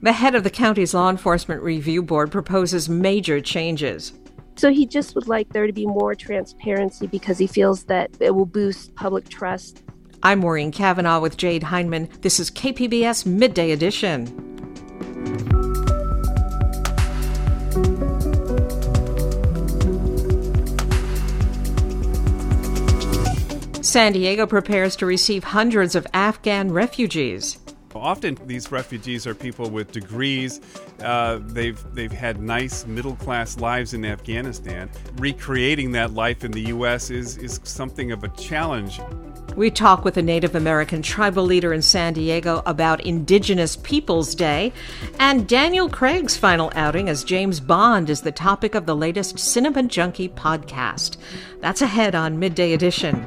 The head of the county's law enforcement review board proposes major changes. So he just would like there to be more transparency because he feels that it will boost public trust. I'm Maureen Cavanaugh with Jade Hindman. This is KPBS Midday Edition. San Diego prepares to receive hundreds of Afghan refugees. Often these refugees are people with degrees. Uh, they've they've had nice middle class lives in Afghanistan. Recreating that life in the U.S. is is something of a challenge. We talk with a Native American tribal leader in San Diego about Indigenous Peoples Day, and Daniel Craig's final outing as James Bond is the topic of the latest Cinema Junkie podcast. That's ahead on Midday Edition.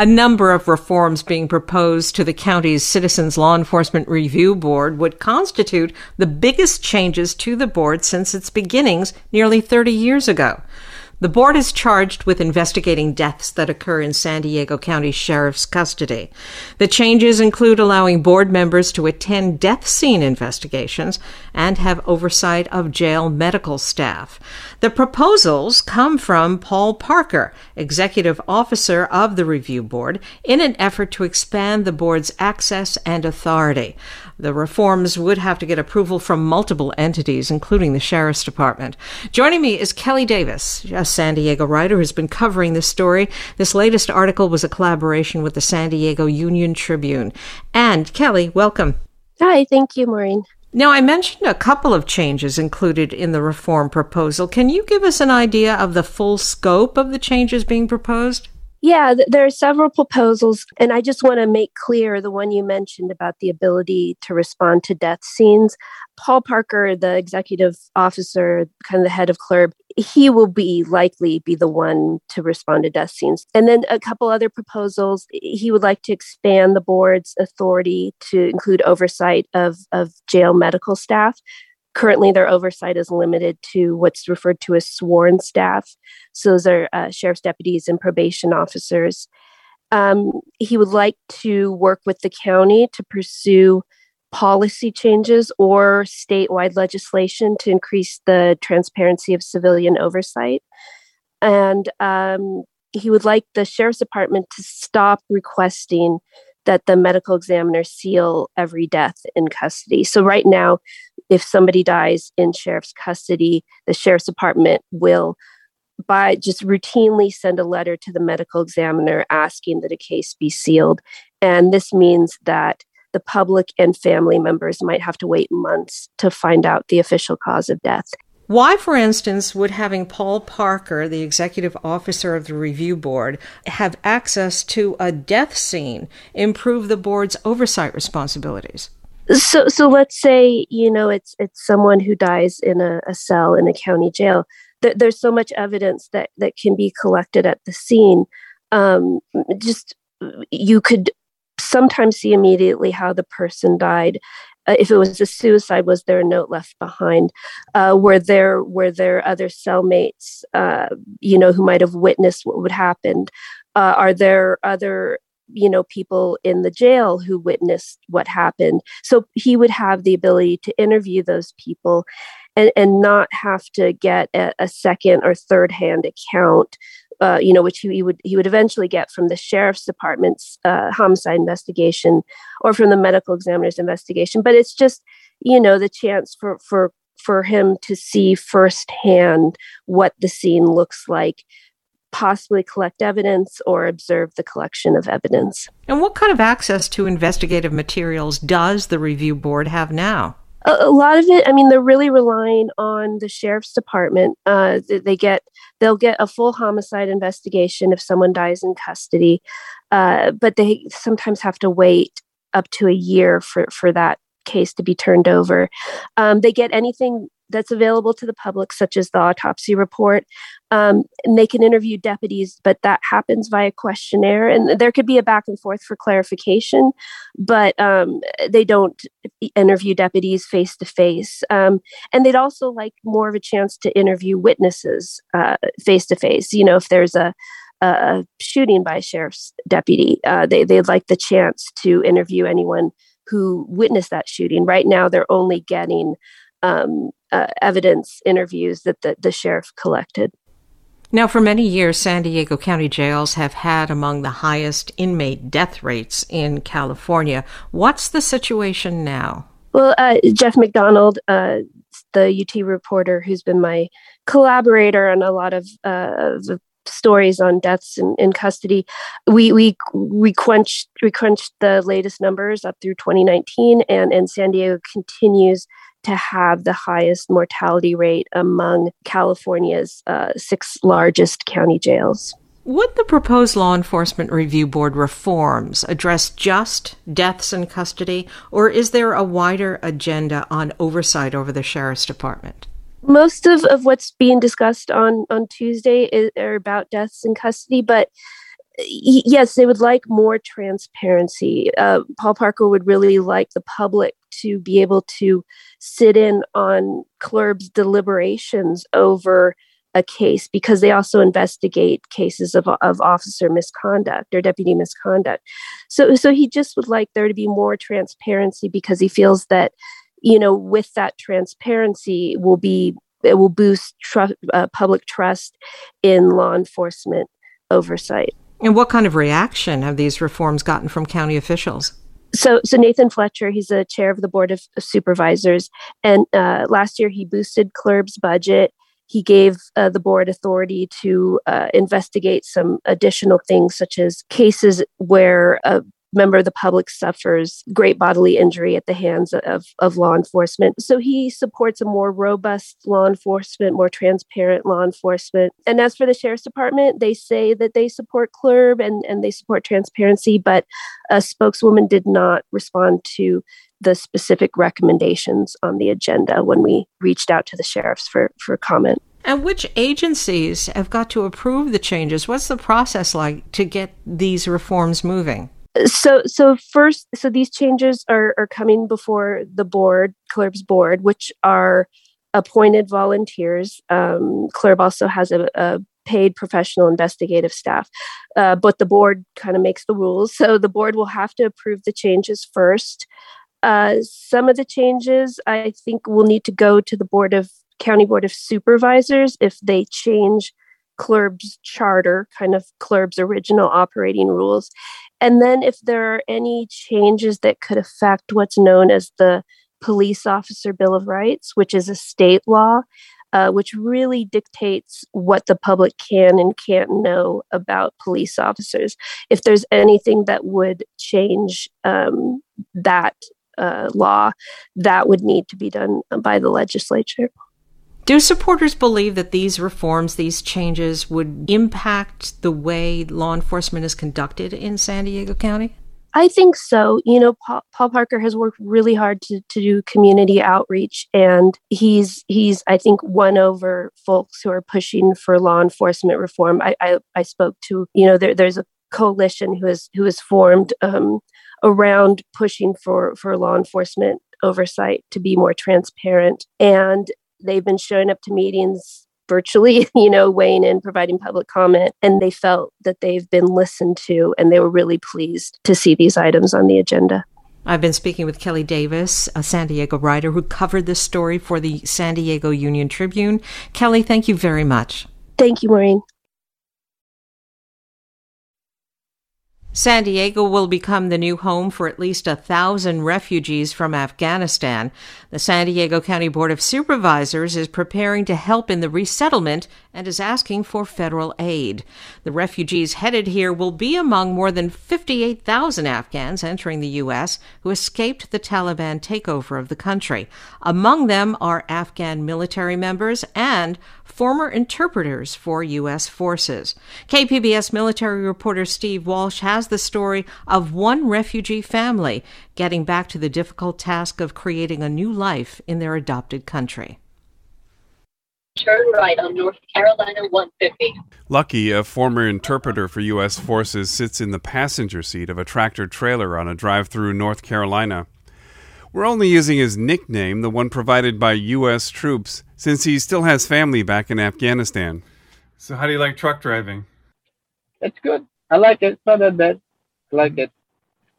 A number of reforms being proposed to the county's Citizens Law Enforcement Review Board would constitute the biggest changes to the board since its beginnings nearly 30 years ago. The board is charged with investigating deaths that occur in San Diego County Sheriff's custody. The changes include allowing board members to attend death scene investigations and have oversight of jail medical staff. The proposals come from Paul Parker, executive officer of the review board, in an effort to expand the board's access and authority. The reforms would have to get approval from multiple entities, including the Sheriff's Department. Joining me is Kelly Davis, a San Diego writer who's been covering this story. This latest article was a collaboration with the San Diego Union Tribune. And Kelly, welcome. Hi, thank you, Maureen. Now, I mentioned a couple of changes included in the reform proposal. Can you give us an idea of the full scope of the changes being proposed? Yeah, there are several proposals, and I just want to make clear the one you mentioned about the ability to respond to death scenes. Paul Parker, the executive officer, kind of the head of CLERB, he will be likely be the one to respond to death scenes. And then a couple other proposals. He would like to expand the board's authority to include oversight of, of jail medical staff. Currently, their oversight is limited to what's referred to as sworn staff. So, those are uh, sheriff's deputies and probation officers. Um, he would like to work with the county to pursue policy changes or statewide legislation to increase the transparency of civilian oversight. And um, he would like the sheriff's department to stop requesting that the medical examiner seal every death in custody. So, right now, if somebody dies in sheriff's custody, the sheriff's department will by just routinely send a letter to the medical examiner asking that a case be sealed. And this means that the public and family members might have to wait months to find out the official cause of death. Why, for instance, would having Paul Parker, the executive officer of the review board, have access to a death scene improve the board's oversight responsibilities? So, so let's say you know it's it's someone who dies in a, a cell in a county jail. There, there's so much evidence that that can be collected at the scene. Um, just you could sometimes see immediately how the person died. Uh, if it was a suicide, was there a note left behind? Uh, were there were there other cellmates, uh, you know, who might have witnessed what would happen? Uh, are there other you know people in the jail who witnessed what happened? So he would have the ability to interview those people, and and not have to get a, a second or third hand account uh, you know, which he would he would eventually get from the sheriff's department's uh, homicide investigation or from the medical examiner's investigation. But it's just, you know, the chance for for for him to see firsthand what the scene looks like possibly collect evidence or observe the collection of evidence. And what kind of access to investigative materials does the review board have now? A, a lot of it, I mean, they're really relying on the sheriff's department. Uh, they get they'll get a full homicide investigation if someone dies in custody, uh, but they sometimes have to wait up to a year for for that case to be turned over. Um, they get anything that's available to the public, such as the autopsy report. Um, and they can interview deputies, but that happens via questionnaire. And there could be a back and forth for clarification, but um, they don't interview deputies face to face. And they'd also like more of a chance to interview witnesses face to face. You know, if there's a a shooting by a sheriff's deputy, uh, they they'd like the chance to interview anyone who witnessed that shooting. Right now, they're only getting um, uh, evidence interviews that the, the sheriff collected. Now, for many years, San Diego County jails have had among the highest inmate death rates in California. What's the situation now? Well, uh, Jeff McDonald, uh, the UT reporter who's been my collaborator on a lot of uh, the stories on deaths in, in custody. We we we quenched we crunched the latest numbers up through 2019, and and San Diego continues to have the highest mortality rate among California's uh, six largest county jails. Would the proposed Law Enforcement Review Board reforms address just deaths in custody, or is there a wider agenda on oversight over the Sheriff's Department? most of, of what's being discussed on on Tuesday is, are about deaths in custody, but yes, they would like more transparency. Uh, Paul Parker would really like the public to be able to sit in on CLERB's deliberations over a case because they also investigate cases of, of officer misconduct or deputy misconduct. So, so he just would like there to be more transparency because he feels that you know, with that transparency will be it will boost tr- uh, public trust in law enforcement oversight. And what kind of reaction have these reforms gotten from county officials? So, so Nathan Fletcher, he's the chair of the board of supervisors, and uh, last year he boosted CLERB's budget. He gave uh, the board authority to uh, investigate some additional things, such as cases where a member of the public suffers great bodily injury at the hands of, of law enforcement. So he supports a more robust law enforcement, more transparent law enforcement. And as for the sheriff's department, they say that they support CLERB and, and they support transparency, but a spokeswoman did not respond to the specific recommendations on the agenda when we reached out to the sheriffs for, for comment. And which agencies have got to approve the changes? What's the process like to get these reforms moving? So so first so these changes are are coming before the board CLERB's board which are appointed volunteers. Um, also has a, a paid professional investigative staff. Uh, but the board kind of makes the rules. So the board will have to approve the changes first. Uh, some of the changes i think will need to go to the board of county board of supervisors if they change CLERB's charter, kind of CLERB's original operating rules. And then if there are any changes that could affect what's known as the Police Officer Bill of Rights, which is a state law, uh, which really dictates what the public can and can't know about police officers. If there's anything that would change um, that uh, law, that would need to be done by the legislature. Do supporters believe that these reforms, these changes, would impact the way law enforcement is conducted in San Diego County? I think so. You know, Paul, Parker has worked really hard to, to do community outreach, and he's he's I think won over folks who are pushing for law enforcement reform. I I, I spoke to you know there, there's a coalition who is who is formed um, around pushing for for law enforcement oversight to be more transparent, and they've been showing up to meetings virtually, you know, weighing in, providing public comment, and they felt that they've been listened to and they were really pleased to see these items on the agenda. I've been speaking with Kelly Davis, a San Diego writer who covered this story for the San Diego Union Tribune. Kelly, thank you very much. Thank you, Maureen. San Diego will become the new home for at least a thousand refugees from Afghanistan. The San Diego County Board of Supervisors is preparing to help in the resettlement and is asking for federal aid. The refugees headed here will be among more than 58,000 Afghans entering the U.S. who escaped the Taliban takeover of the country. Among them are Afghan military members and former interpreters for U.S. forces. KPBS military reporter Steve Walsh has the story of one refugee family getting back to the difficult task of creating a new life in their adopted country. Turn right on North Carolina 150. Lucky, a former interpreter for U.S. forces, sits in the passenger seat of a tractor trailer on a drive through North Carolina. We're only using his nickname, the one provided by U.S. troops, since he still has family back in Afghanistan. So, how do you like truck driving? It's good. I like it. It's not that bad. I like it.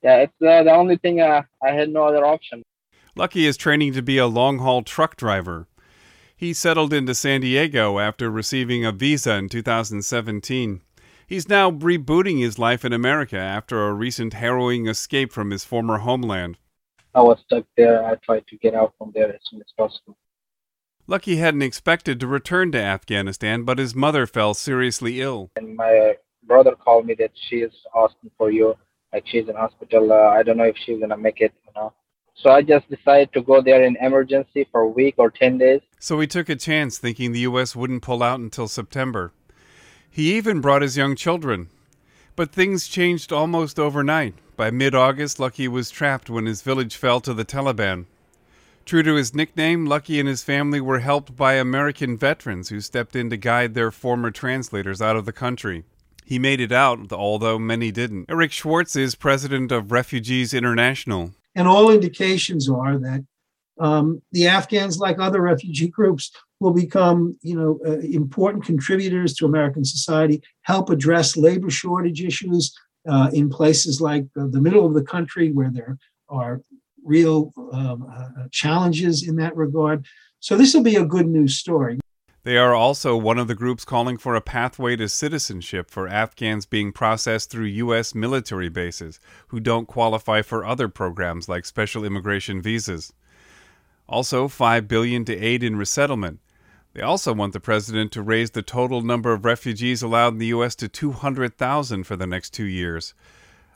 Yeah, it's uh, the only thing uh, I had no other option. Lucky is training to be a long haul truck driver. He settled into San Diego after receiving a visa in 2017. He's now rebooting his life in America after a recent harrowing escape from his former homeland. I was stuck there. I tried to get out from there as soon as possible. Lucky hadn't expected to return to Afghanistan, but his mother fell seriously ill. And my brother called me that she is asking for you. Like she's in hospital. Uh, I don't know if she's gonna make it. You know. So I just decided to go there in emergency for a week or ten days. So he took a chance, thinking the U.S. wouldn't pull out until September. He even brought his young children. But things changed almost overnight. By mid August, Lucky was trapped when his village fell to the Taliban. True to his nickname, Lucky and his family were helped by American veterans who stepped in to guide their former translators out of the country. He made it out, although many didn't. Eric Schwartz is president of Refugees International. And all indications are that um, the Afghans, like other refugee groups, will become, you know, uh, important contributors to American society, help address labor shortage issues uh, in places like uh, the middle of the country where there are real um, uh, challenges in that regard. So this will be a good news story. They are also one of the groups calling for a pathway to citizenship for Afghans being processed through U.S. military bases who don't qualify for other programs like special immigration visas. Also, 5 billion to aid in resettlement. They also want the president to raise the total number of refugees allowed in the U.S. to 200,000 for the next two years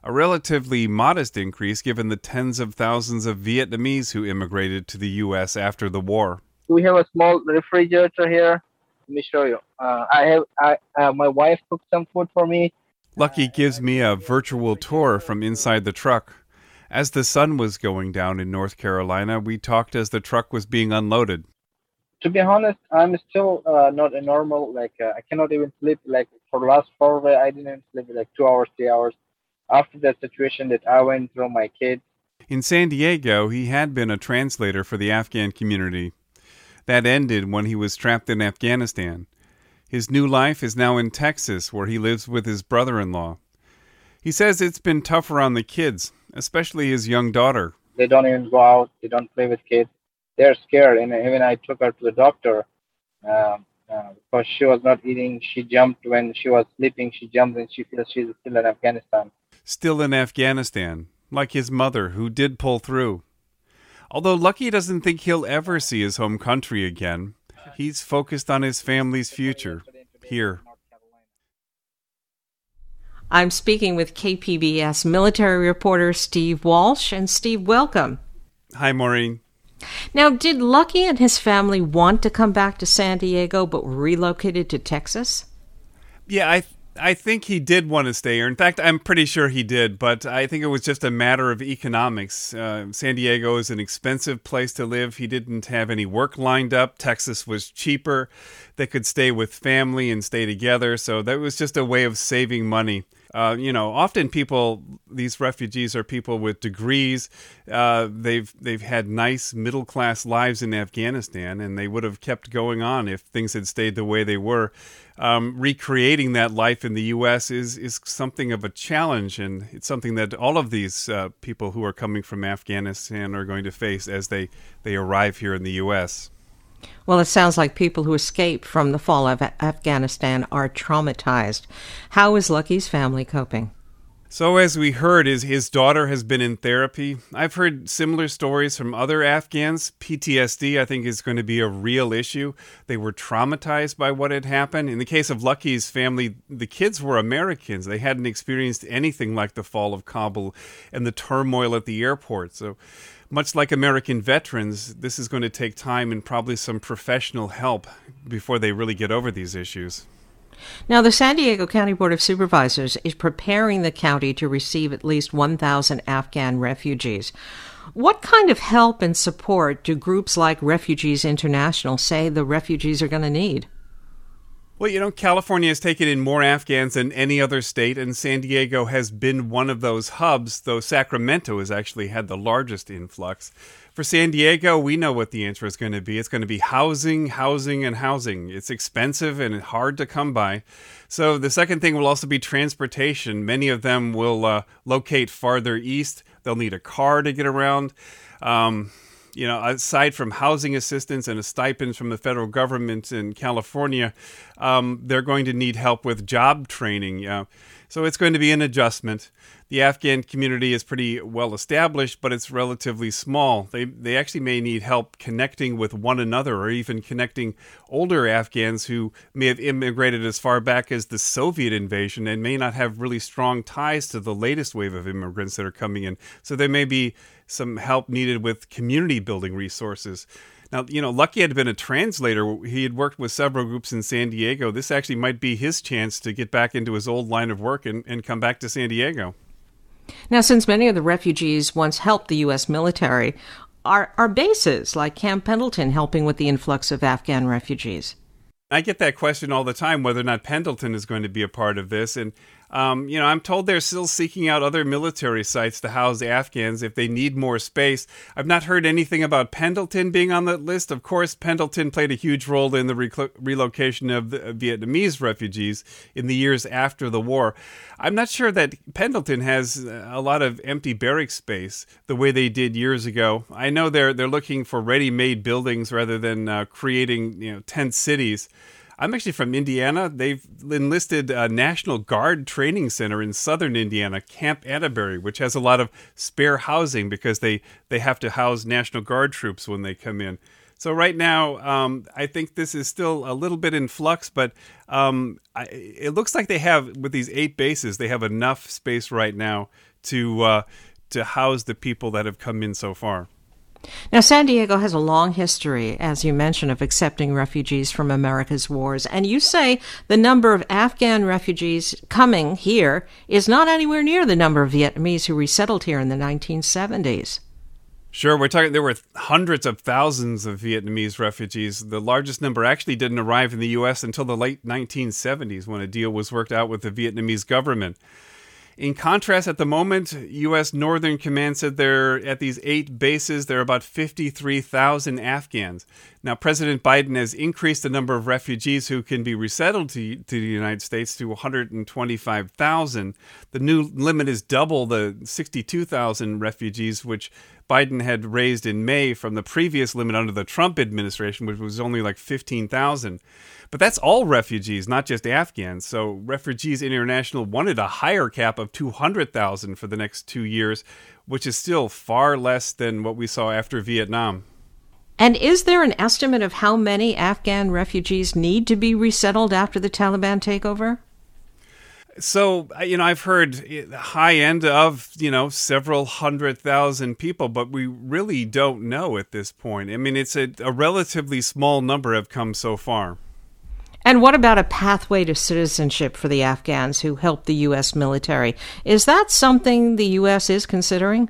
a relatively modest increase given the tens of thousands of Vietnamese who immigrated to the U.S. after the war. We have a small refrigerator here. Let me show you. Uh, I have I, uh, my wife cooked some food for me. Lucky gives me a virtual tour from inside the truck. As the sun was going down in North Carolina, we talked as the truck was being unloaded. To be honest, I'm still uh, not a normal. Like uh, I cannot even sleep. Like for the last four days, I didn't sleep like two hours, three hours after that situation that I went through my kids. In San Diego, he had been a translator for the Afghan community. That ended when he was trapped in Afghanistan. His new life is now in Texas, where he lives with his brother in law. He says it's been tougher on the kids, especially his young daughter. They don't even go out, they don't play with kids. They're scared, and even I took her to the doctor. Um, uh, because she was not eating. She jumped when she was sleeping. She jumped and she feels she's still in Afghanistan still in Afghanistan, like his mother, who did pull through. Although Lucky doesn't think he'll ever see his home country again, he's focused on his family's future here. I'm speaking with KPBS military reporter Steve Walsh. And Steve, welcome. Hi, Maureen. Now, did Lucky and his family want to come back to San Diego but relocated to Texas? Yeah, I I think he did want to stay here. In fact, I'm pretty sure he did, but I think it was just a matter of economics. Uh, San Diego is an expensive place to live. He didn't have any work lined up. Texas was cheaper. They could stay with family and stay together. So that was just a way of saving money. Uh, you know, often people, these refugees are people with degrees. Uh, they've they've had nice middle class lives in Afghanistan, and they would have kept going on if things had stayed the way they were. Um, recreating that life in the U.S. is is something of a challenge, and it's something that all of these uh, people who are coming from Afghanistan are going to face as they they arrive here in the U.S. Well, it sounds like people who escaped from the fall of Afghanistan are traumatized. How is Lucky's family coping? So, as we heard, his, his daughter has been in therapy. I've heard similar stories from other Afghans. PTSD, I think, is going to be a real issue. They were traumatized by what had happened. In the case of Lucky's family, the kids were Americans. They hadn't experienced anything like the fall of Kabul and the turmoil at the airport. So, much like American veterans, this is going to take time and probably some professional help before they really get over these issues. Now, the San Diego County Board of Supervisors is preparing the county to receive at least 1,000 Afghan refugees. What kind of help and support do groups like Refugees International say the refugees are going to need? Well, you know, California has taken in more Afghans than any other state, and San Diego has been one of those hubs, though Sacramento has actually had the largest influx. For San Diego, we know what the answer is going to be. It's going to be housing, housing, and housing. It's expensive and hard to come by. So the second thing will also be transportation. Many of them will uh, locate farther east. They'll need a car to get around. Um, you know, aside from housing assistance and a stipend from the federal government in California, um, they're going to need help with job training. Uh, so it's going to be an adjustment. The Afghan community is pretty well established, but it's relatively small. They, they actually may need help connecting with one another or even connecting older Afghans who may have immigrated as far back as the Soviet invasion and may not have really strong ties to the latest wave of immigrants that are coming in. So there may be some help needed with community building resources. Now, you know, Lucky had been a translator. He had worked with several groups in San Diego. This actually might be his chance to get back into his old line of work and, and come back to San Diego. Now, since many of the refugees once helped the U.S. military, are, are bases like Camp Pendleton helping with the influx of Afghan refugees? I get that question all the time whether or not Pendleton is going to be a part of this. And um, you know, I'm told they're still seeking out other military sites to house Afghans if they need more space. I've not heard anything about Pendleton being on that list. Of course, Pendleton played a huge role in the re- relocation of the Vietnamese refugees in the years after the war. I'm not sure that Pendleton has a lot of empty barrack space the way they did years ago. I know they're they're looking for ready-made buildings rather than uh, creating you know tent cities. I'm actually from Indiana. They've enlisted a National Guard training center in southern Indiana, Camp Atterbury, which has a lot of spare housing because they, they have to house National Guard troops when they come in. So right now, um, I think this is still a little bit in flux, but um, I, it looks like they have with these eight bases, they have enough space right now to uh, to house the people that have come in so far. Now, San Diego has a long history, as you mentioned, of accepting refugees from America's wars. And you say the number of Afghan refugees coming here is not anywhere near the number of Vietnamese who resettled here in the 1970s. Sure, we're talking. There were hundreds of thousands of Vietnamese refugees. The largest number actually didn't arrive in the U.S. until the late 1970s, when a deal was worked out with the Vietnamese government. In contrast, at the moment, U.S. Northern Command said there at these eight bases there are about 53,000 Afghans. Now, President Biden has increased the number of refugees who can be resettled to, to the United States to 125,000. The new limit is double the 62,000 refugees, which Biden had raised in May from the previous limit under the Trump administration, which was only like 15,000. But that's all refugees, not just Afghans. So Refugees International wanted a higher cap of 200,000 for the next two years, which is still far less than what we saw after Vietnam. And is there an estimate of how many Afghan refugees need to be resettled after the Taliban takeover? So, uh, you know, I've heard uh, high end of, you know, several hundred thousand people, but we really don't know at this point. I mean, it's a, a relatively small number have come so far. And what about a pathway to citizenship for the Afghans who helped the U.S. military? Is that something the U.S. is considering?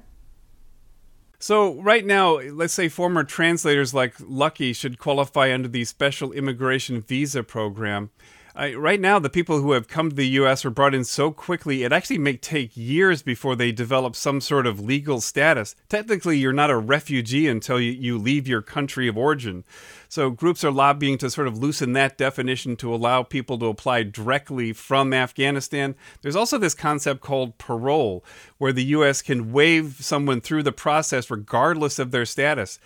So, right now, let's say former translators like Lucky should qualify under the Special Immigration Visa Program. Uh, right now, the people who have come to the U.S. are brought in so quickly, it actually may take years before they develop some sort of legal status. Technically, you're not a refugee until you, you leave your country of origin. So, groups are lobbying to sort of loosen that definition to allow people to apply directly from Afghanistan. There's also this concept called parole, where the U.S. can waive someone through the process regardless of their status.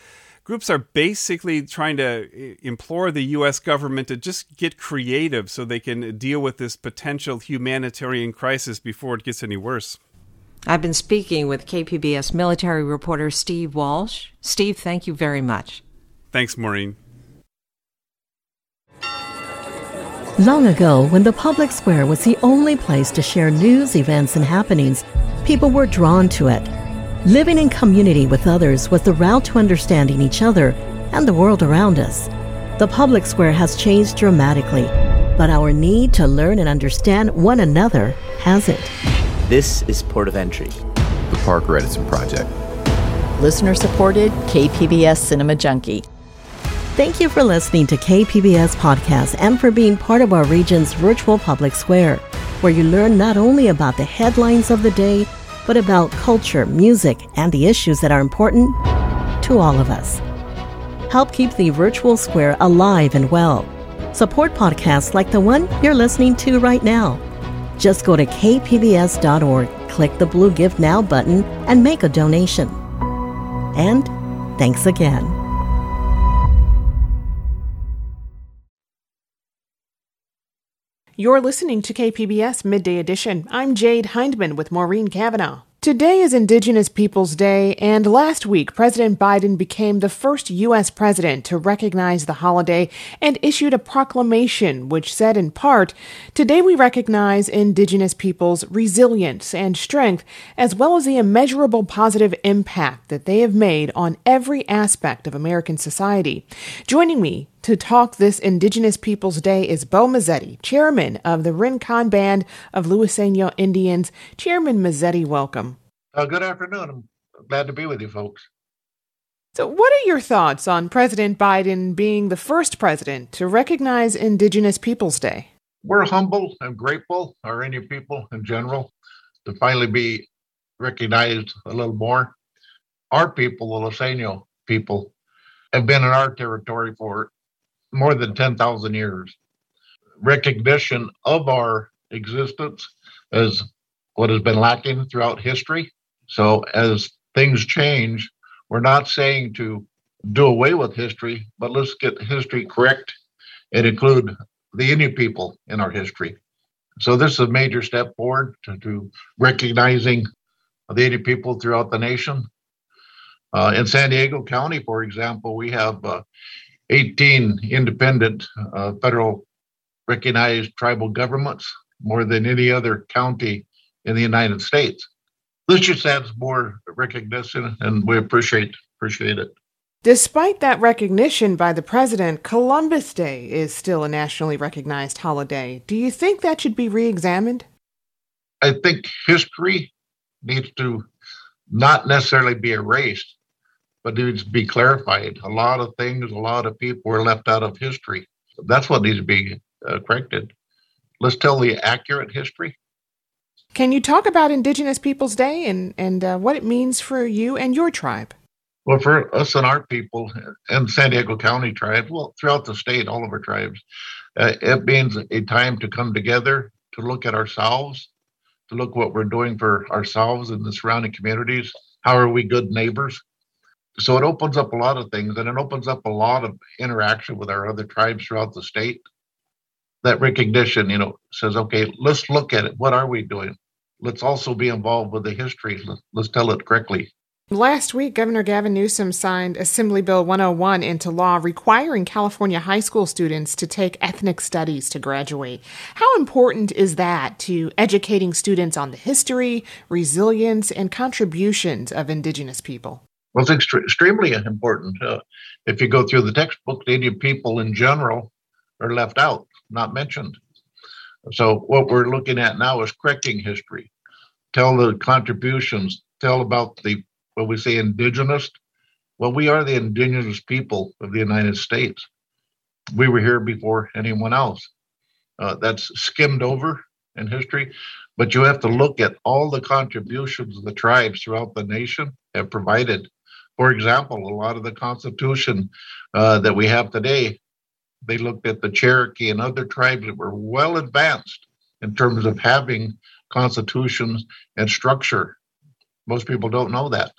groups are basically trying to eh, implore the U.S. government to just get creative so they can deal with this potential humanitarian crisis before it gets any worse. I've been speaking with KPBS military reporter Steve Walsh. Steve, thank you very much. Thanks, Maureen. Long ago, when the public square was the only place to share news, events, and happenings, people were drawn to it. Living in community with others was the route to understanding each other and the world around us. The public square has changed dramatically, but our need to learn and understand one another hasn't. This is Port of Entry, the Parker Edison Project. Listener supported KPBS Cinema Junkie. Thank you for listening to KPBS Podcast and for being part of our region's virtual public square, where you learn not only about the headlines of the day, but about culture, music, and the issues that are important to all of us. Help keep the virtual square alive and well. Support podcasts like the one you're listening to right now. Just go to kpbs.org, click the blue Give Now button, and make a donation. And thanks again. You're listening to KPBS Midday Edition. I'm Jade Hindman with Maureen Cavanaugh. Today is Indigenous Peoples Day, and last week, President Biden became the first U.S. president to recognize the holiday and issued a proclamation which said, in part, Today we recognize Indigenous peoples' resilience and strength, as well as the immeasurable positive impact that they have made on every aspect of American society. Joining me to talk this Indigenous Peoples Day is Bo Mazzetti, chairman of the Rincon Band of Luiseno Indians. Chairman Mazzetti, welcome. Uh, good afternoon. I'm glad to be with you folks. So, what are your thoughts on President Biden being the first president to recognize Indigenous Peoples Day? We're humble and grateful, our Indian people in general, to finally be recognized a little more. Our people, the Luiseno people, have been in our territory for more than 10,000 years. Recognition of our existence as what has been lacking throughout history. So, as things change, we're not saying to do away with history, but let's get history correct and include the Indian people in our history. So, this is a major step forward to, to recognizing the Indian people throughout the nation. Uh, in San Diego County, for example, we have uh, 18 independent uh, federal recognized tribal governments, more than any other county in the United States. This just adds more recognition, and we appreciate appreciate it. Despite that recognition by the president, Columbus Day is still a nationally recognized holiday. Do you think that should be re-examined? I think history needs to not necessarily be erased, but needs to be clarified. A lot of things, a lot of people were left out of history. That's what needs to be uh, corrected. Let's tell the accurate history. Can you talk about Indigenous Peoples Day and, and uh, what it means for you and your tribe? Well, for us and our people and San Diego County tribe, well, throughout the state, all of our tribes, uh, it means a time to come together, to look at ourselves, to look what we're doing for ourselves and the surrounding communities. How are we good neighbors? So it opens up a lot of things and it opens up a lot of interaction with our other tribes throughout the state. That recognition you know says okay let's look at it. What are we doing? Let's also be involved with the history. Let's, tell it correctly. Last week, Governor Gavin Newsom signed Assembly Bill 101 into law requiring California high school students to take ethnic studies to graduate. How important is that to educating students on the history, resilience, and contributions of Indigenous people? Well, it's extre- extremely important. Uh, if you go through the textbook, Indian people in general are left out, not mentioned. So, what we're looking at now is correcting history, tell the contributions, tell about the what we say indigenous. Well, we are the indigenous people of the United States. We were here before anyone else. Uh, that's skimmed over in history, but you have to look at all the contributions the tribes throughout the nation have provided for example, a lot of the Constitution uh, that we have today, they looked at the Cherokee and other tribes that were well advanced in terms of having constitutions and structure. Most people don't know that.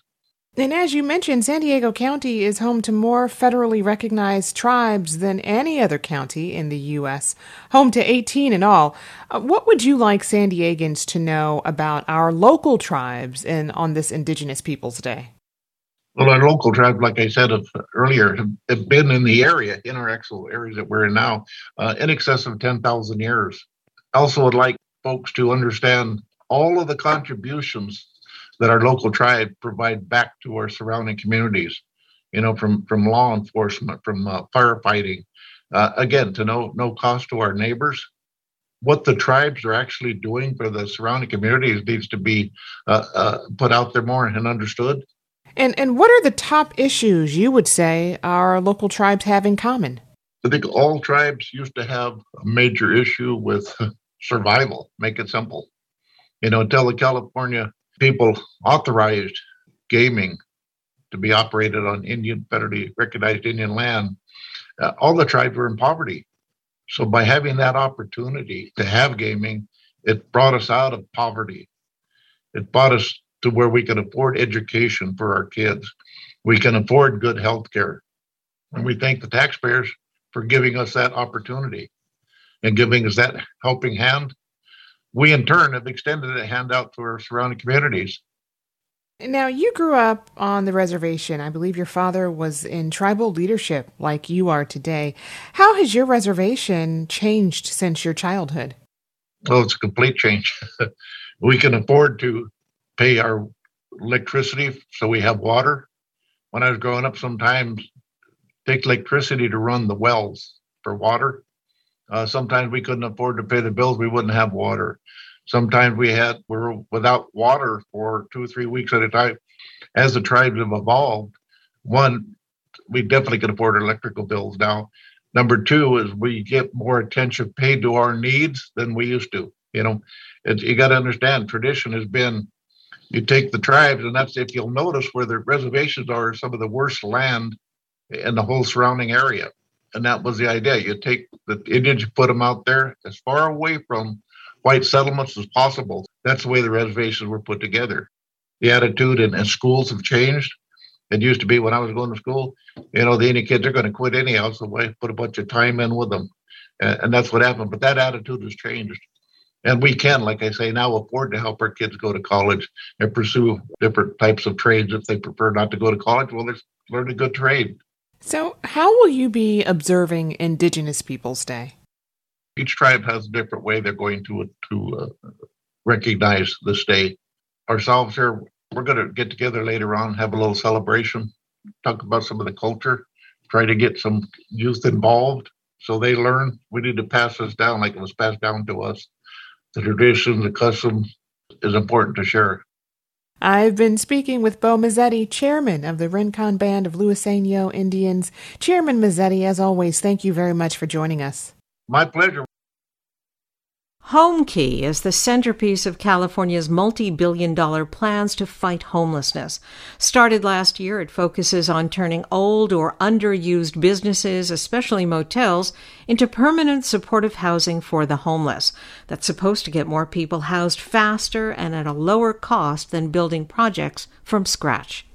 And as you mentioned, San Diego County is home to more federally recognized tribes than any other county in the U.S., home to 18 in all. Uh, what would you like San Diegans to know about our local tribes and on this Indigenous Peoples Day? Well, our local tribes, like I said earlier, have been in the area, in our actual areas that we're in now, uh, in excess of 10,000 years. I also would like folks to understand all of the contributions that our local tribe provide back to our surrounding communities, you know, from, from law enforcement, from uh, firefighting, uh, again, to no, no cost to our neighbors. What the tribes are actually doing for the surrounding communities needs to be uh, uh put out there more and understood. And and what are the top issues you would say our local tribes have in common? I think all tribes used to have a major issue with survival. Make it simple. You know, until the California people authorized gaming to be operated on Indian federally recognized Indian land, uh, all the tribes were in poverty. So by having that opportunity to have gaming, it brought us out of poverty. It brought us to where we can afford education for our kids. We can afford good health care. And we thank the taxpayers for giving us that opportunity and giving us that helping hand. We, in turn, have extended that hand out to our surrounding communities. Now, you grew up on the reservation. I believe your father was in tribal leadership like you are today. How has your reservation changed since your childhood? Well, it's a complete change. we can afford to pay our electricity so we have water. When I was growing up, sometimes take electricity to run the wells for water. Uh, sometimes we couldn't afford to pay the bills; we wouldn't have water. Sometimes we had we were without water for two or three weeks at a time. As the tribes have evolved, one, we definitely can afford electrical bills now. Number two is we get more attention paid to our needs than we used to. You know, it, you got to understand tradition has been you take the tribes, and that's if you'll notice where the reservations are some of the worst land in the whole surrounding area. And that was the idea. You take the Indians, you put them out there as far away from white settlements as possible. That's the way the reservations were put together. The attitude and, in schools have changed. It used to be when I was going to school, you know, the Indian kids are going to quit anyhow, so we put a bunch of time in with them. And, and that's what happened. But that attitude has changed. And we can, like I say, now afford to help our kids go to college and pursue different types of trades if they prefer not to go to college. Well, let's learn a good trade. So, how will you be observing Indigenous Peoples Day? Each tribe has a different way they're going to to uh, recognize this day. Ourselves here, we're going to get together later on, have a little celebration, talk about some of the culture, try to get some youth involved so they learn. We need to pass this down like it was passed down to us the tradition, the custom is important to share. I've been speaking with Bo Mazzetti, chairman of the Rincon Band of Luiseno Indians. Chairman Mazzetti, as always, thank you very much for joining us. My pleasure. HomeKey is the centerpiece of California's multi billion dollar plans to fight homelessness. Started last year, it focuses on turning old or underused businesses, especially motels, into permanent supportive housing for the homeless. That's supposed to get more people housed faster and at a lower cost than building projects from scratch.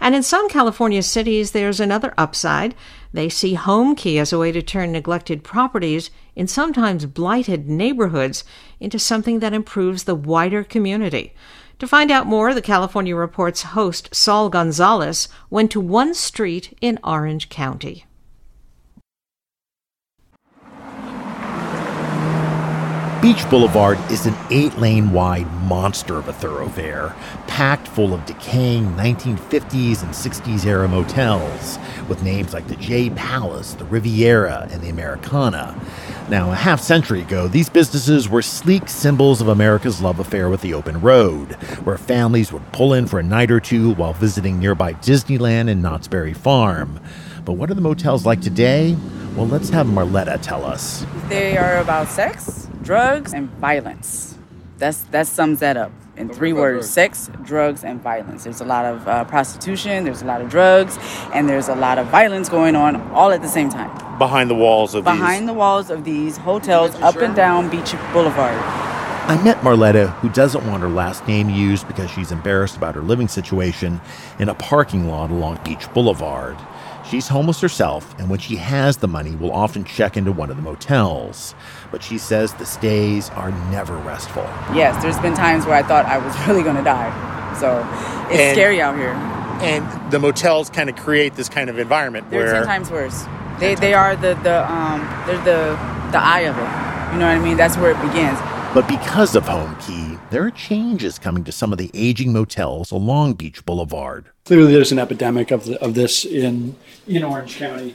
And in some California cities, there's another upside. They see HomeKey as a way to turn neglected properties in sometimes blighted neighborhoods into something that improves the wider community. To find out more, the California Report's host, Saul Gonzalez, went to one street in Orange County. Beach Boulevard is an eight lane wide monster of a thoroughfare, packed full of decaying 1950s and 60s era motels, with names like the Jay Palace, the Riviera, and the Americana. Now, a half century ago, these businesses were sleek symbols of America's love affair with the open road, where families would pull in for a night or two while visiting nearby Disneyland and Knott's Berry Farm. But what are the motels like today? Well, let's have Marletta tell us. They are about sex, drugs, and violence. That's that sums that up in three words: sex, drugs, and violence. There's a lot of uh, prostitution, there's a lot of drugs, and there's a lot of violence going on all at the same time. Behind the walls of behind these. the walls of these hotels up and down Beach Boulevard. I met Marletta, who doesn't want her last name used because she's embarrassed about her living situation, in a parking lot along Beach Boulevard. She's homeless herself, and when she has the money, will often check into one of the motels. But she says the stays are never restful. Yes, there's been times where I thought I was really going to die. So it's And- scary out here. And the motels kind of create this kind of environment They're where ten times worse. They they are the the um they're the the eye of it. You know what I mean? That's where it begins. But because of Homekey, there are changes coming to some of the aging motels along Beach Boulevard. Clearly, there's an epidemic of, the, of this in, in Orange County.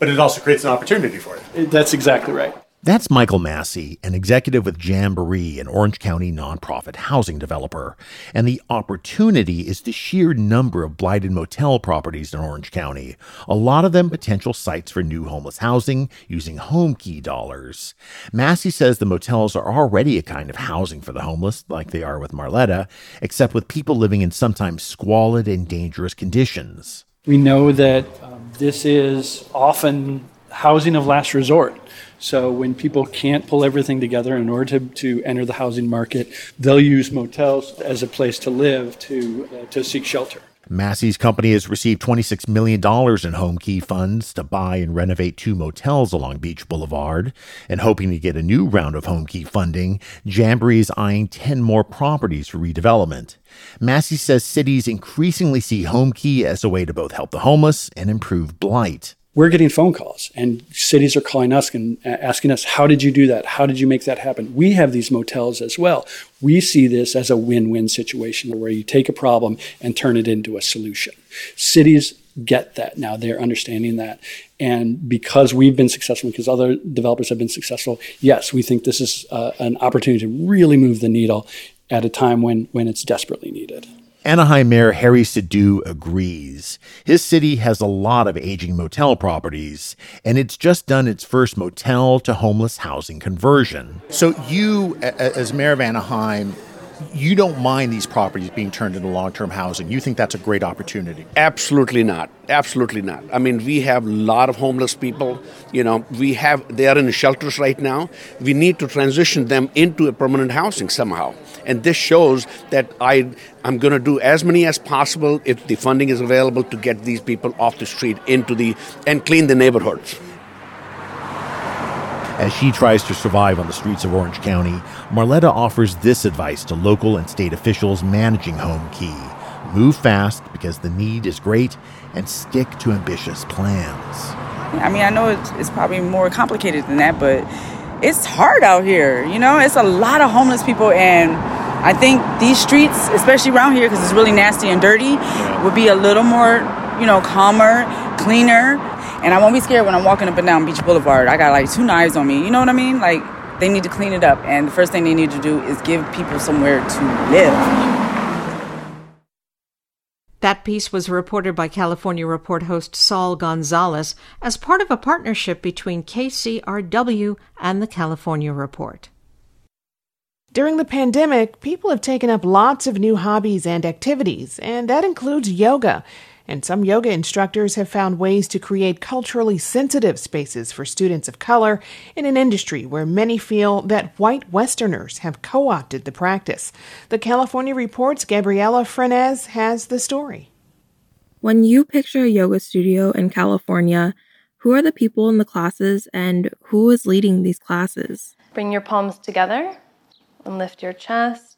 But it also creates an opportunity for it. It- That's exactly right. That's Michael Massey, an executive with Jamboree, an Orange County nonprofit housing developer. And the opportunity is the sheer number of blighted motel properties in Orange County, a lot of them potential sites for new homeless housing using Homekey dollars. Massey says the motels are already a kind of housing for the homeless, like they are with Marletta, except with people living in sometimes squalid and dangerous conditions. We know that um, this is often housing of last resort. So when people can't pull everything together in order to, to enter the housing market, they'll use motels as a place to live to, uh, to seek shelter. Massey's company has received $26 million in Homekey funds to buy and renovate two motels along Beach Boulevard. And hoping to get a new round of Homekey funding, Jamboree is eyeing 10 more properties for redevelopment. Massey says cities increasingly see Homekey as a way to both help the homeless and improve blight. We're getting phone calls, and cities are calling us and asking us, How did you do that? How did you make that happen? We have these motels as well. We see this as a win win situation where you take a problem and turn it into a solution. Cities get that now, they're understanding that. And because we've been successful, because other developers have been successful, yes, we think this is uh, an opportunity to really move the needle at a time when, when it's desperately needed. Anaheim Mayor Harry Sidhu agrees. His city has a lot of aging motel properties, and it's just done its first motel to homeless housing conversion. So you, a- a- as mayor of Anaheim, you don't mind these properties being turned into long-term housing. You think that's a great opportunity. Absolutely not. Absolutely not. I mean, we have a lot of homeless people. You know, we have they are in shelters right now. We need to transition them into a permanent housing somehow. And this shows that I I'm going to do as many as possible if the funding is available to get these people off the street into the and clean the neighborhoods. As she tries to survive on the streets of Orange County, Marletta offers this advice to local and state officials managing Homekey move fast because the need is great, and stick to ambitious plans. I mean, I know it's, it's probably more complicated than that, but it's hard out here. You know, it's a lot of homeless people, and I think these streets, especially around here, because it's really nasty and dirty, would be a little more, you know, calmer, cleaner. And I won't be scared when I'm walking up and down Beach Boulevard. I got like two knives on me. You know what I mean? Like they need to clean it up, and the first thing they need to do is give people somewhere to live. That piece was reported by California Report host Saul Gonzalez as part of a partnership between KCRW and the California Report. During the pandemic, people have taken up lots of new hobbies and activities, and that includes yoga. And some yoga instructors have found ways to create culturally sensitive spaces for students of color in an industry where many feel that white Westerners have co opted the practice. The California Report's Gabriela Frenez has the story. When you picture a yoga studio in California, who are the people in the classes and who is leading these classes? Bring your palms together and lift your chest.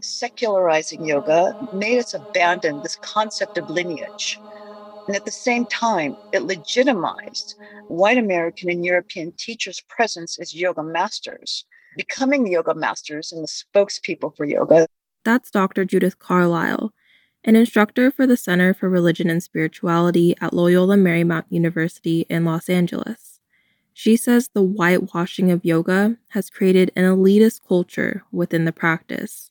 Secularizing yoga made us abandon this concept of lineage. And at the same time, it legitimized white American and European teachers' presence as yoga masters, becoming yoga masters and the spokespeople for yoga. That's Dr. Judith Carlisle, an instructor for the Center for Religion and Spirituality at Loyola Marymount University in Los Angeles. She says the whitewashing of yoga has created an elitist culture within the practice.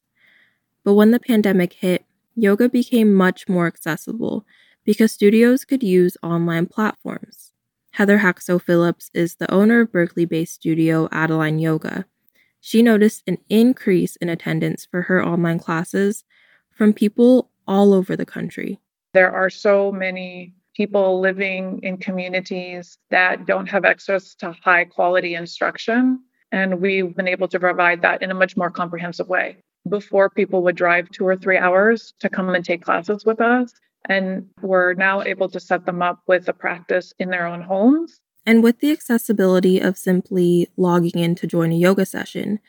But when the pandemic hit, yoga became much more accessible because studios could use online platforms. Heather Haxo Phillips is the owner of Berkeley based studio Adeline Yoga. She noticed an increase in attendance for her online classes from people all over the country. There are so many people living in communities that don't have access to high quality instruction. And we've been able to provide that in a much more comprehensive way. Before, people would drive two or three hours to come and take classes with us. And we're now able to set them up with a practice in their own homes. And with the accessibility of simply logging in to join a yoga session,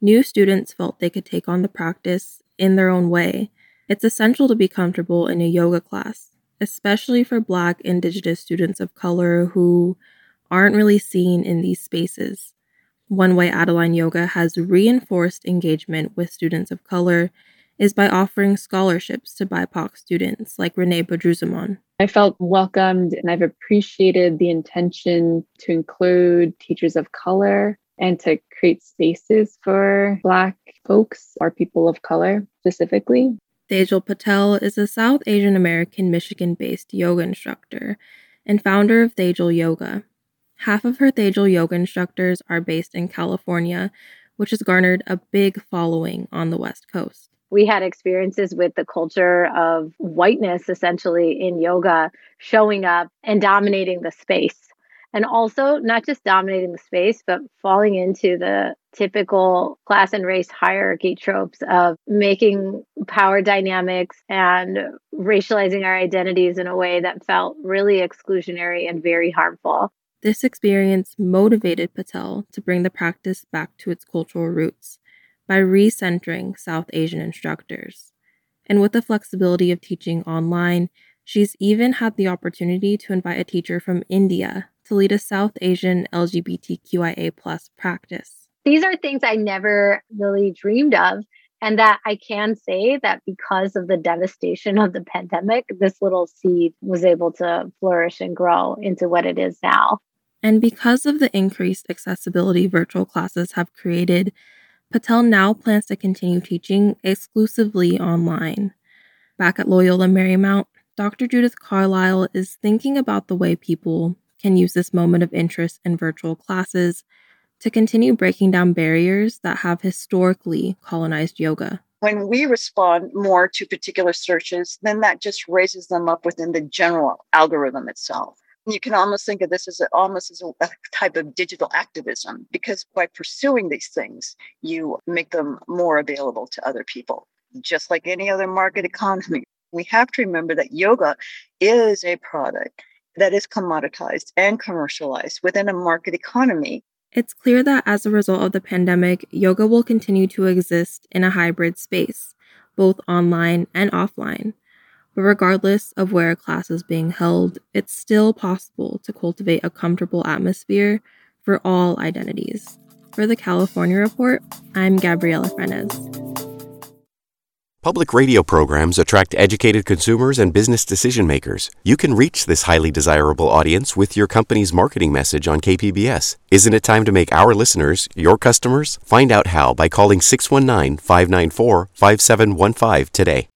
new students felt they could take on the practice in their own way. It's essential to be comfortable in a yoga class, especially for Black, Indigenous students of color who aren't really seen in these spaces. One way Adeline Yoga has reinforced engagement with students of color is by offering scholarships to BIPOC students like Renee Badruzamon. I felt welcomed and I've appreciated the intention to include teachers of color and to create spaces for Black folks or people of color specifically. Tejal Patel is a South Asian American Michigan based yoga instructor and founder of Tejal Yoga. Half of her Tejal yoga instructors are based in California, which has garnered a big following on the West Coast we had experiences with the culture of whiteness essentially in yoga showing up and dominating the space. And also, not just dominating the space, but falling into the typical class and race hierarchy tropes of making power dynamics and racializing our identities in a way that felt really exclusionary and very harmful. This experience motivated Patel to bring the practice back to its cultural roots by recentering South Asian instructors. And with the flexibility of teaching online, she's even had the opportunity to invite a teacher from India to lead a South Asian LGBTQIA practice. These are things I never really dreamed of. And that I can say that because of the devastation of the pandemic, this little seed was able to flourish and grow into what it is now. And because of the increased accessibility virtual classes have created, Patel now plans to continue teaching exclusively online. Back at Loyola Marymount, Dr. Judith Carlisle is thinking about the way people can use this moment of interest in virtual classes to continue breaking down barriers that have historically colonized yoga. When we respond more to particular searches, then that just raises them up within the general algorithm itself. You can almost think of this as a, almost as a, a type of digital activism because by pursuing these things, you make them more available to other people. Just like any other market economy, we have to remember that yoga is a product that is commoditized and commercialized within a market economy. It's clear that as a result of the pandemic, yoga will continue to exist in a hybrid space, both online and offline. But regardless of where a class is being held, it's still possible to cultivate a comfortable atmosphere for all identities. For the California Report, I'm Gabriela Frenez. Public radio programs attract educated consumers and business decision makers. You can reach this highly desirable audience with your company's marketing message on KPBS. Isn't it time to make our listeners your customers? Find out how by calling 619 594 5715 today.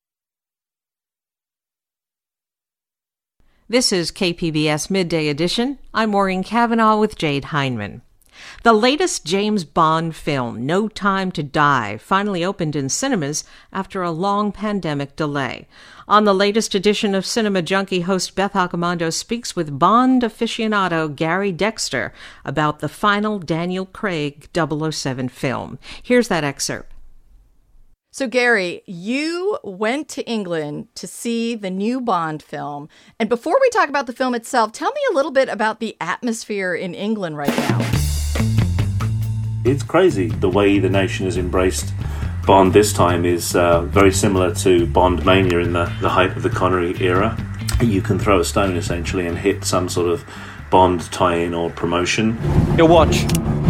This is KPBS Midday Edition. I'm Maureen Cavanaugh with Jade Hindman. The latest James Bond film, No Time to Die, finally opened in cinemas after a long pandemic delay. On the latest edition of Cinema Junkie, host Beth Accomando speaks with Bond aficionado Gary Dexter about the final Daniel Craig 007 film. Here's that excerpt. So, Gary, you went to England to see the new Bond film. And before we talk about the film itself, tell me a little bit about the atmosphere in England right now. It's crazy the way the nation has embraced Bond this time is uh, very similar to Bond Mania in the, the height of the Connery era. You can throw a stone essentially and hit some sort of Bond tie in or promotion. Your watch.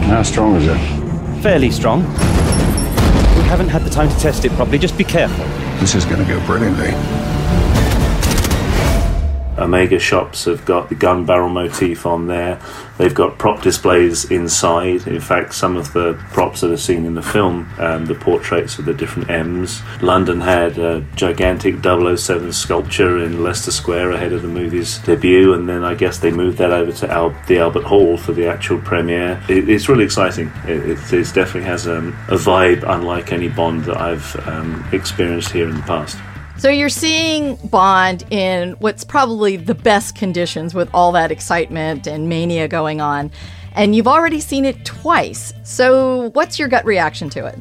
How strong is it? Fairly strong We haven't had the time to test it properly. Just be careful. This is going to go brilliantly. Omega shops have got the gun barrel motif on there. They've got prop displays inside. In fact, some of the props that are seen in the film, um, the portraits of the different M's. London had a gigantic 007 sculpture in Leicester Square ahead of the movie's debut, and then I guess they moved that over to Al- the Albert Hall for the actual premiere. It, it's really exciting. It, it, it definitely has um, a vibe unlike any Bond that I've um, experienced here in the past. So you're seeing Bond in what's probably the best conditions with all that excitement and mania going on. And you've already seen it twice. So what's your gut reaction to it?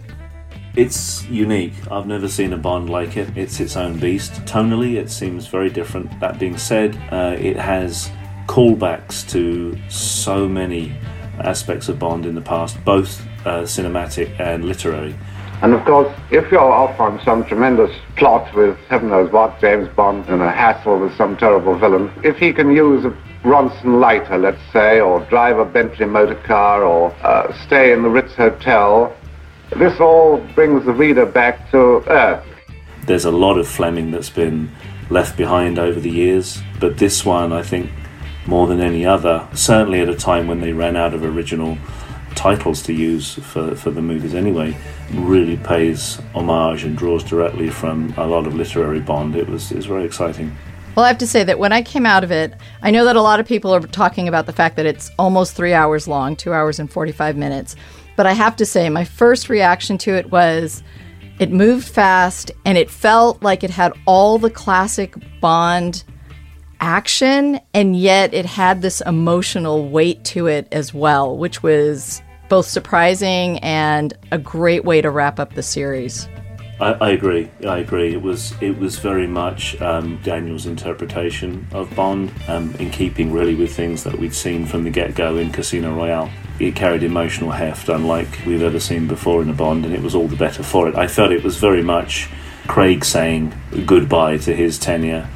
It's unique. I've never seen a Bond like it. It's its own beast. Tonally, it seems very different. That being said, uh, it has callbacks to so many aspects of Bond in the past, both uh, cinematic and literary. And of course, if you're off on some tremendous plot with heaven knows what, James Bond, and a hassle with some terrible villain, if he can use a Ronson lighter, let's say, or drive a Bentley motor car, or uh, stay in the Ritz Hotel, this all brings the reader back to earth. There's a lot of Fleming that's been left behind over the years, but this one, I think, more than any other, certainly at a time when they ran out of original titles to use for, for the movies anyway, really pays homage and draws directly from a lot of literary Bond. It was, it was very exciting. Well, I have to say that when I came out of it, I know that a lot of people are talking about the fact that it's almost three hours long, two hours and 45 minutes. But I have to say, my first reaction to it was it moved fast and it felt like it had all the classic Bond action, and yet it had this emotional weight to it as well, which was both surprising and a great way to wrap up the series. I, I agree. I agree. It was it was very much um, Daniel's interpretation of Bond, um, in keeping really with things that we'd seen from the get go in Casino Royale it carried emotional heft, unlike we've ever seen before in a Bond, and it was all the better for it. I felt it was very much Craig saying goodbye to his tenure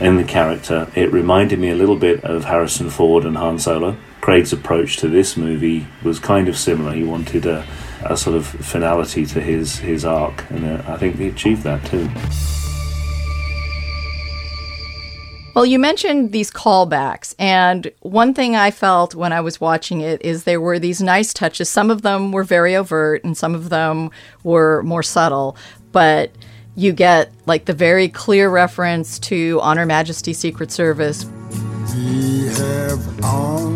in the character. It reminded me a little bit of Harrison Ford and Han Solo. Craig's approach to this movie was kind of similar. He wanted a, a sort of finality to his, his arc, and uh, I think he achieved that too. Well, you mentioned these callbacks, and one thing I felt when I was watching it is there were these nice touches. Some of them were very overt, and some of them were more subtle, but you get like the very clear reference to On Her Majesty Secret Service. We have all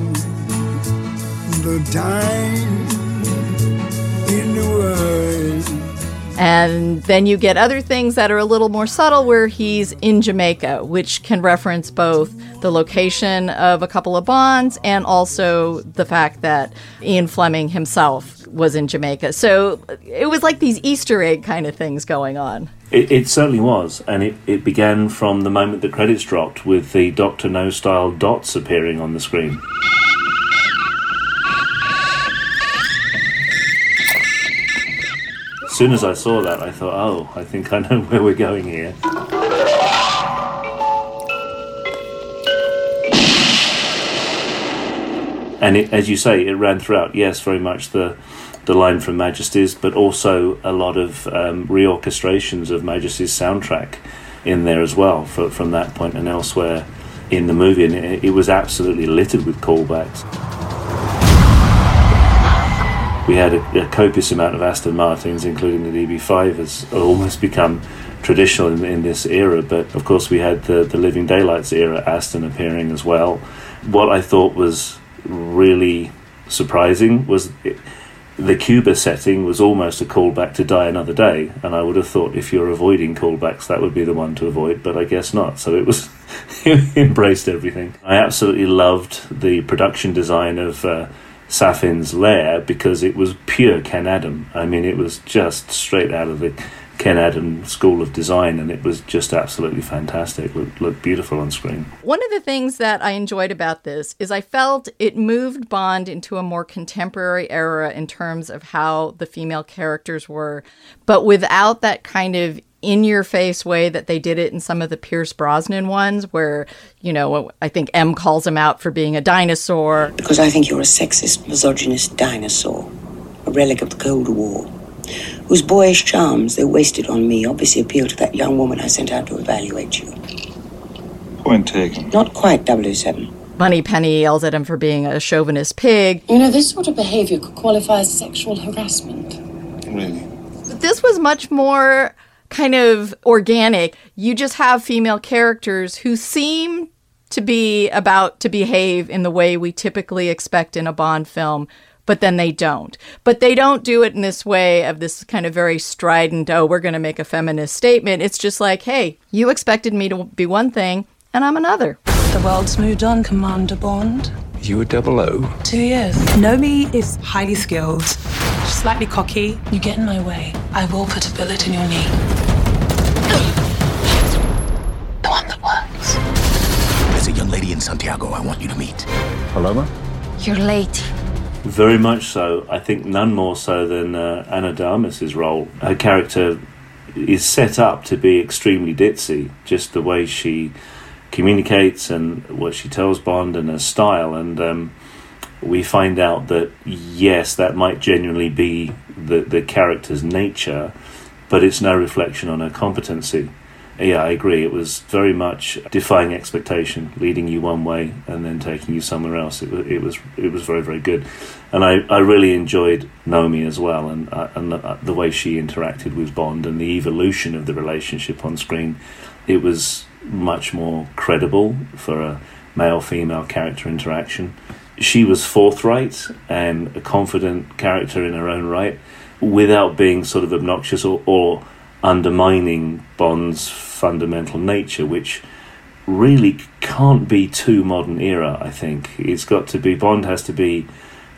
the time in the world. And then you get other things that are a little more subtle where he's in Jamaica, which can reference both the location of a couple of bonds and also the fact that Ian Fleming himself was in Jamaica. So it was like these Easter egg kind of things going on. It, it certainly was, and it, it began from the moment the credits dropped with the Doctor No style dots appearing on the screen. As soon as I saw that, I thought, oh, I think I know where we're going here. And it, as you say, it ran throughout. Yes, very much the the line from Majesty's, but also a lot of um, reorchestrations of Majesty's soundtrack in there as well for, from that point and elsewhere in the movie. And it, it was absolutely littered with callbacks. We had a, a, copious amount of Aston Martins, including the DB5, has almost become traditional in, in, this era. But of course, we had the, the Living Daylights era Aston appearing as well. What I thought was really surprising was it, the Cuba setting was almost a callback to Die Another Day, and I would have thought if you're avoiding callbacks, that would be the one to avoid, but I guess not. So it was embraced everything. I absolutely loved the production design of. Uh, Safin's lair because it was pure Ken Adam. I mean, it was just straight out of the Ken Adam School of Design, and it was just absolutely fantastic. Looked, looked beautiful on screen. One of the things that I enjoyed about this is I felt it moved Bond into a more contemporary era in terms of how the female characters were, but without that kind of in your face way that they did it in some of the Pierce Brosnan ones, where, you know, I think M calls him out for being a dinosaur. Because I think you're a sexist, misogynist dinosaur, a relic of the Cold War, whose boyish charms they wasted on me obviously appeal to that young woman I sent out to evaluate you. Point taken. Not quite W7. Moneypenny yells at him for being a chauvinist pig. You know, this sort of behavior could qualify as sexual harassment. Really? But this was much more kind of organic. You just have female characters who seem to be about to behave in the way we typically expect in a Bond film, but then they don't. But they don't do it in this way of this kind of very strident, oh, we're going to make a feminist statement. It's just like, hey, you expected me to be one thing, and I'm another. The world's moved on, Commander Bond. You were double O. Two years. Nomi is highly skilled, slightly cocky. You get in my way, I will put a bullet in your knee. The one that works. There's a young lady in Santiago I want you to meet. Paloma? You're late. Very much so. I think none more so than uh, Ana de role. Her character is set up to be extremely ditzy, just the way she communicates and what she tells Bond and her style. And um, we find out that yes, that might genuinely be the the character's nature, but it's no reflection on her competency. Yeah, I agree. It was very much defying expectation, leading you one way and then taking you somewhere else. It, wa- it was it was very very good, and I, I really enjoyed Naomi as well, and uh, and the, the way she interacted with Bond and the evolution of the relationship on screen. It was much more credible for a male female character interaction. She was forthright and a confident character in her own right, without being sort of obnoxious or, or undermining Bond's fundamental nature, which really can't be too modern era, I think. It's got to be, Bond has to be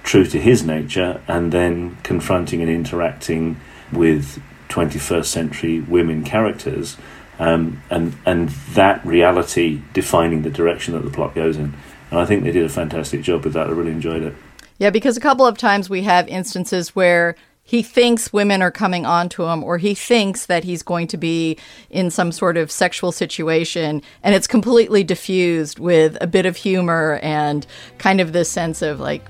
true to his nature and then confronting and interacting with 21st century women characters. Um, and and that reality defining the direction that the plot goes in, and I think they did a fantastic job with that. I really enjoyed it. Yeah, because a couple of times we have instances where he thinks women are coming onto him or he thinks that he's going to be in some sort of sexual situation. And it's completely diffused with a bit of humor and kind of this sense of like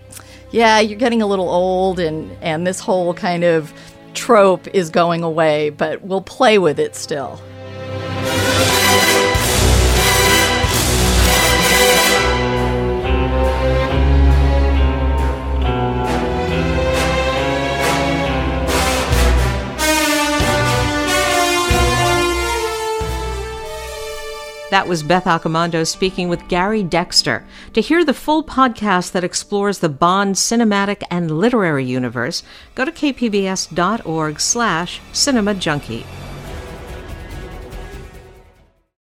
yeah you're getting a little old and and this whole kind of trope is going away but we'll play with it still That was Beth Accomando speaking with Gary Dexter. To hear the full podcast that explores the Bond cinematic and literary universe, go to kpbs.org slash cinema junkie.